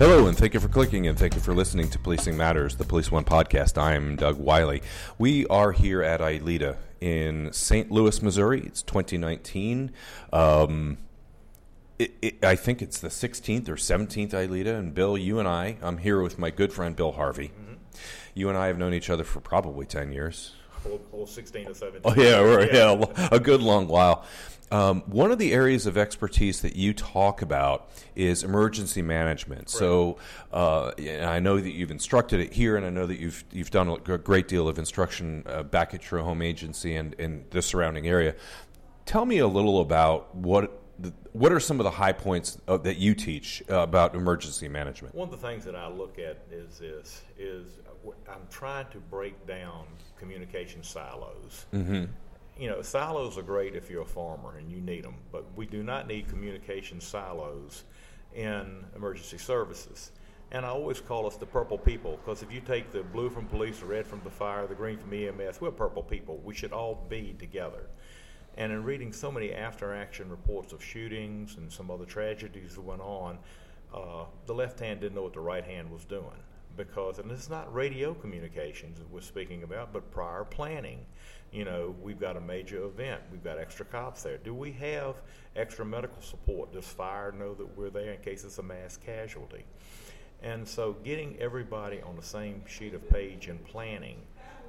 Hello, and thank you for clicking and thank you for listening to Policing Matters, the Police One podcast. I'm Doug Wyllie. We are here at ILEETA in St. Louis, Missouri. It's 2019. Um, it, it, I think it's the 16th or 17th ILEETA. And Bill, you and I, I'm here with my good friend Bill Harvey. Mm-hmm. You and I have known each other for probably 10 years. Or, 16 or 17. Oh, yeah, right, yeah. yeah, a good long while. Um, one of the areas of expertise that you talk about is emergency management. Right. So uh, I know that you've instructed it here, and I know that you've you've done a great deal of instruction uh, back at your home agency and in the surrounding area. Tell me a little about what what are some of the high points that you teach uh, about emergency management? One of the things that I look at is this: is I'm trying to break down communication silos. Mm-hmm you know, silos are great if you're a farmer and you need them, but we do not need communication silos in emergency services. And I always call us the purple people because if you take the blue from police, the red from the fire, the green from EMS, we're purple people. We should all be together. And in reading so many after action reports of shootings and some other tragedies that went on, uh, the left hand didn't know what the right hand was doing because, and is not radio communications that we're speaking about, but prior planning you know, we've got a major event, we've got extra cops there. Do we have extra medical support? Does fire know that we're there in case it's a mass casualty? And so, getting everybody on the same sheet of page and planning.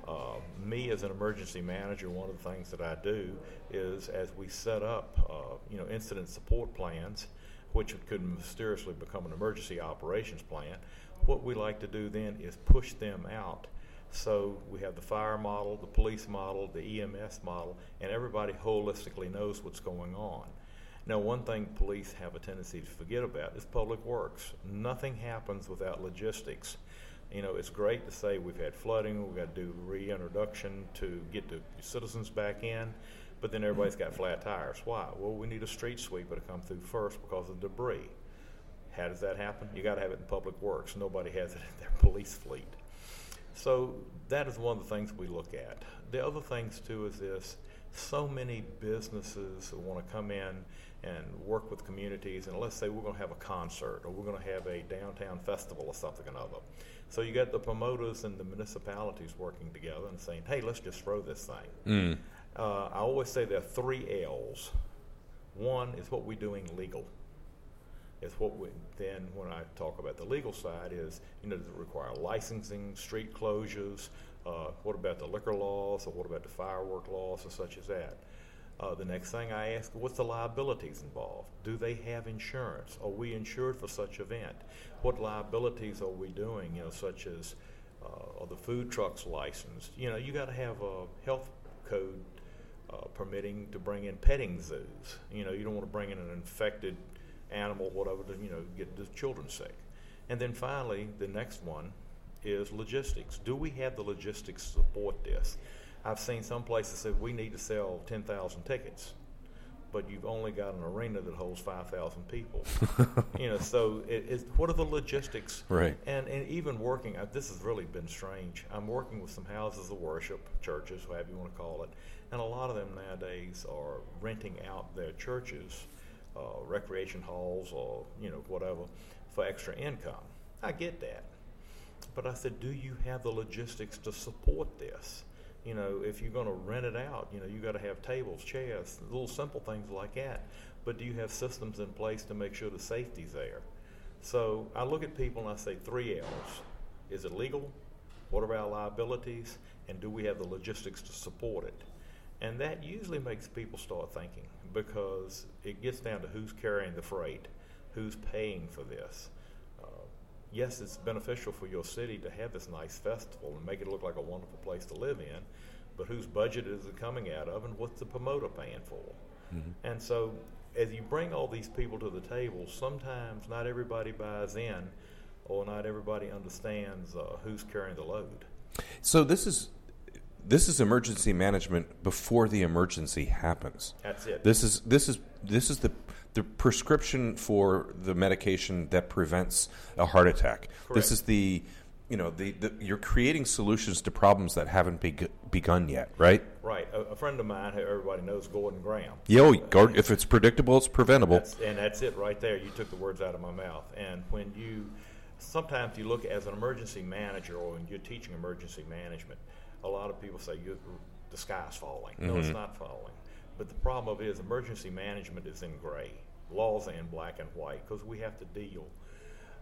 Uh, me as an emergency manager, one of the things that I do is as we set up, uh, you know, incident support plans, which could mysteriously become an emergency operations plan. What we like to do then is push them out so we have the fire model, the police model, the EMS model, and everybody holistically knows what's going on. Now, one thing police have a tendency to forget about is public works. Nothing happens without logistics. You know, it's great to say we've had flooding, we've got to do reintroduction to get the citizens back in, but then everybody's got flat tires. Why? Well, we need a street sweeper to come through first because of debris. How does that happen? You got to have it in public works. Nobody has it in their police fleet. So that is one of the things we look at. The other things too is this: so many businesses want to come in and work with communities, and let's say we're going to have a concert or we're going to have a downtown festival or something or another. So you got the promoters and the municipalities working together and saying, "Hey, let's just throw this thing." Mm. Uh, I always say there are three L's. One is what we're doing legal is what we then when I talk about the legal side is you know does it require licensing, street closures, uh, what about the liquor laws or what about the firework laws or such as that. Uh, the next thing I ask, what's the liabilities involved? Do they have insurance? Are we insured for such event? What liabilities are we doing? You know, such as uh, are the food trucks licensed? You know, you got to have a health code uh, permitting to bring in petting zoos. You know, you don't want to bring in an infected animal, whatever, to you know get the children sick. And then finally, the next one is logistics. Do we have the logistics to support this? I've seen some places say we need to sell 10,000 tickets, but you've only got an arena that holds 5,000 people. you know, so it, what are the logistics? Right. And, and even working, uh, this has really been strange. I'm working with some houses of worship, churches, whatever you want to call it, and a lot of them nowadays are renting out their churches uh, recreation halls or you know whatever for extra income. I get that, but I said, do you have the logistics to support this? You know, if you're going to rent it out, you know, you got to have tables, chairs, little simple things like that. But do you have systems in place to make sure the safety's there? So I look at people and I say three L's: Is it legal? What are our liabilities? And do we have the logistics to support it? And that usually makes people start thinking because it gets down to who's carrying the freight, who's paying for this. Uh, yes, it's beneficial for your city to have this nice festival and make it look like a wonderful place to live in, but whose budget is it coming out of and what's the promoter paying for? And so, as you bring all these people to the table, sometimes not everybody buys in, or not everybody understands uh, who's carrying the load. So this is this is emergency management before the emergency happens. That's it. This is this is this is the the prescription for the medication that prevents a heart attack. Correct. This is the you know the, the you're creating solutions to problems that haven't beg- begun yet, right? Right. A, a friend of mine, who everybody knows, Gordon Graham. Yo, oh, Gord- if it's predictable, it's preventable. That's, and that's it right there. You took the words out of my mouth. And when you, sometimes you look as an emergency manager or when you're teaching emergency management, a lot of people say you the sky's falling. No, it's not falling. But the problem of it is emergency management is in gray. Laws are in black and white because we have to deal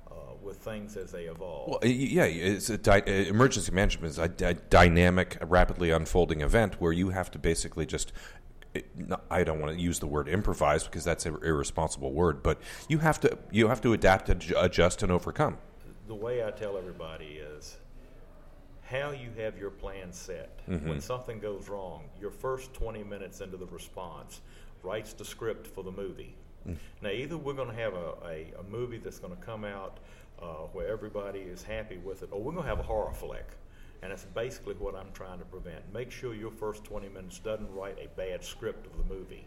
uh, with things as they evolve. Well, yeah, it's a dy- uh, emergency management is a, dy- dynamic, rapidly unfolding event where you have to basically just. it- no, I don't want to use the word improvise because that's an irresponsible word, but you have to you have to adapt, adjust, and overcome. the way I tell everybody is how you have your plan set. When something goes wrong, your first 20 minutes into the response writes the script for the movie. Now, either we're going to have a, a, a movie that's going to come out uh, where everybody is happy with it, or we're going to have a horror flick. And that's basically what I'm trying to prevent. Make sure your first 20 minutes doesn't write a bad script of the movie.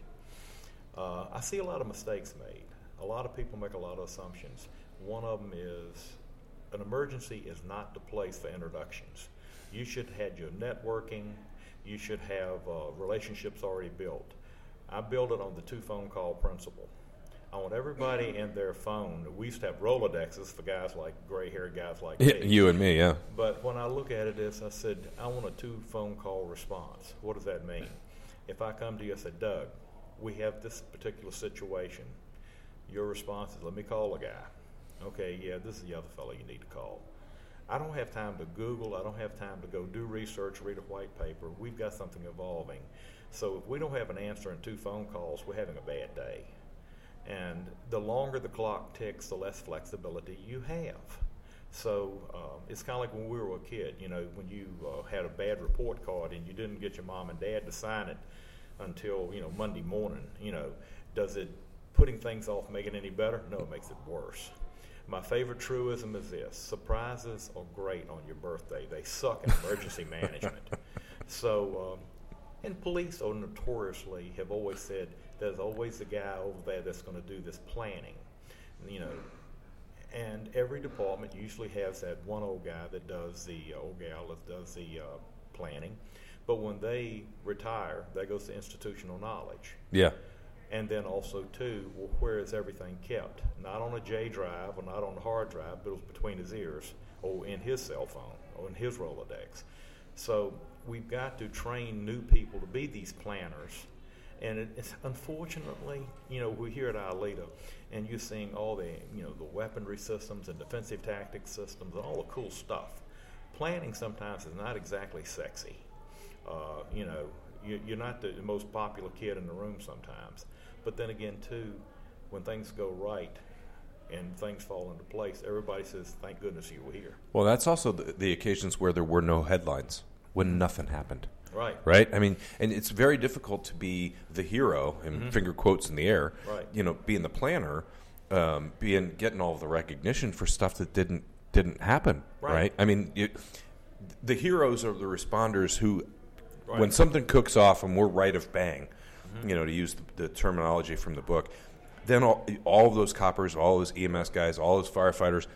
Uh, I see a lot of mistakes made. A lot of people make a lot of assumptions. One of them is an emergency is not the place for introductions. You should have had your networking. You should have uh, relationships already built. I build it on the two phone call principle. I want everybody in their phone. We used to have Rolodexes for guys like gray haired guys like me. You and me, yeah. But when I look at it as I said, I want a two phone call response. What does that mean? If I come to you, I said, Doug, we have this particular situation. Your response is, let me call a guy. Okay, yeah, this is the other fellow you need to call. I don't have time to Google. I don't have time to go do research, read a white paper. We've got something evolving. So if we don't have an answer in two phone calls, we're having a bad day. And the longer the clock ticks, the less flexibility you have. So um, it's kind of like when we were a kid, you know, when you uh, had a bad report card and you didn't get your mom and dad to sign it until, you know, Monday morning. You know, does it, putting things off make it any better? No, it makes it worse. My favorite truism is this surprises are great on your birthday, they suck in emergency management. So, um, and police are notoriously have always said there's always the guy over there that's going to do this planning, you know. And every department usually has that one old guy that does the uh, old gal that does the uh, planning. But when they retire, that goes to institutional knowledge. Yeah. And then also too, well, where is everything kept? Not on a J drive or not on a hard drive, but it was between his ears or in his cell phone or in his Rolodex. So we've got to train new people to be these planners. And it, it's unfortunately, you know, we're here at ILEETA, and you're seeing all the, you know, the weaponry systems and defensive tactics systems and all the cool stuff. Planning sometimes is not exactly sexy. Uh, you know, you, you're not the most popular kid in the room sometimes. But then again, too, when things go right and things fall into place, everybody says, "Thank goodness you were here." Well, that's also the, the occasions where there were no headlines, when nothing happened. Right. Right? I mean, and it's very difficult to be the hero, and finger quotes in the air, Right. you know, being the planner, um, being getting all the recognition for stuff that didn't didn't happen, right? Right. I mean, you, the heroes are the responders who, when something cooks off and we're right of bang, Mm-hmm. you know, to use the, the terminology from the book, then all, all of those coppers, all those EMS guys, all those firefighters,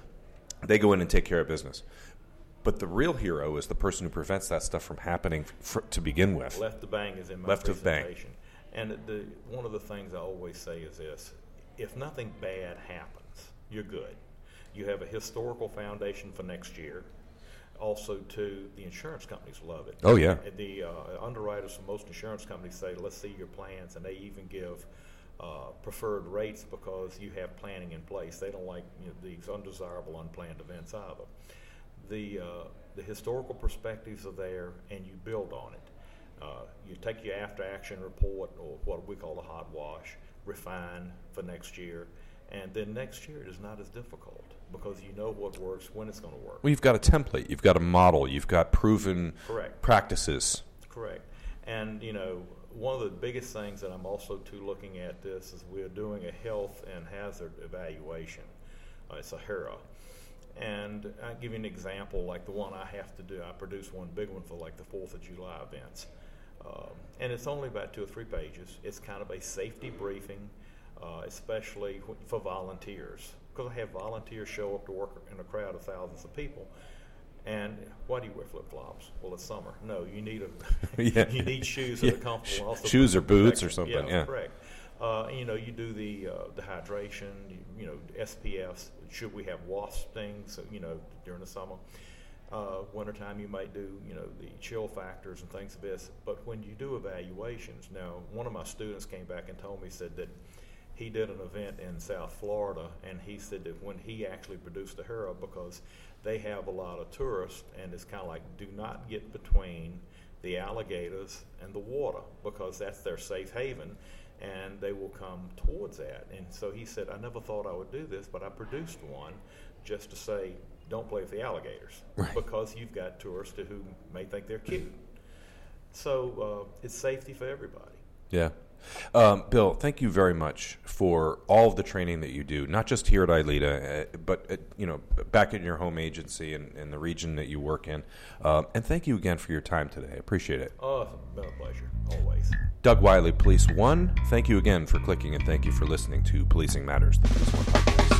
they go in and take care of business. But the real hero is the person who prevents that stuff from happening fr- to begin with. Left of bang is in my Left of bang. And the, one of the things I always say is this: if nothing bad happens, you're good. You have a historical foundation for next year. Also, too, the insurance companies love it. Oh, yeah. The uh, underwriters from most insurance companies say, "Let's see your plans," and they even give uh, preferred rates because you have planning in place. They don't like you know, these undesirable, unplanned events either. The uh, the historical perspectives are there, and you build on it. Uh, you take your after action report, or what we call the hot wash, refine for next year, and then next year it is not as difficult because you know what works when it's going to work. Well, you've got a template, you've got a model, you've got proven Correct. practices. Correct. And, you know, one of the biggest things that I'm also too looking at this is we're doing a health and hazard evaluation. Uh, it's a HERA. And I'll give you an example, like the one I have to do. I produce one big one for like the Fourth of July events, um, and it's only about two or three pages. It's kind of a safety briefing, uh, especially for volunteers, because I have volunteers show up to work in a crowd of thousands of people. And why do you wear flip flops? Well, it's summer. No, you need a yeah. you need shoes that yeah. are comfortable. Also shoes or boots or something. Yeah, yeah. correct. Uh, you know, you do the uh, the hydration. You, you, know, SPFs. Should we have wasp stings? You know, during the summer. Uh, wintertime, you might do you know the chill factors and things of this. But when you do evaluations, now one of my students came back and told me said that he did an event in South Florida, and he said that when he actually produced a HERA because they have a lot of tourists, and it's kind of like do not get between the alligators and the water because that's their safe haven and they will come towards that. And so he said, I never thought I would do this, but I produced one just to say, don't play with the alligators right. because you've got tourists who may think they're cute. So uh, it's safety for everybody. Yeah. Um, Bill, thank you very much for all of the training that you do, not just here at ILEETA, uh, but at, you know back in your home agency and, in the region that you work in. Um, and thank you again for your time today. I appreciate it. Oh, it's been a pleasure, always. Doug Wyllie, Police One. Thank you again for clicking, and thank you for listening to Policing Matters, the Police One podcast.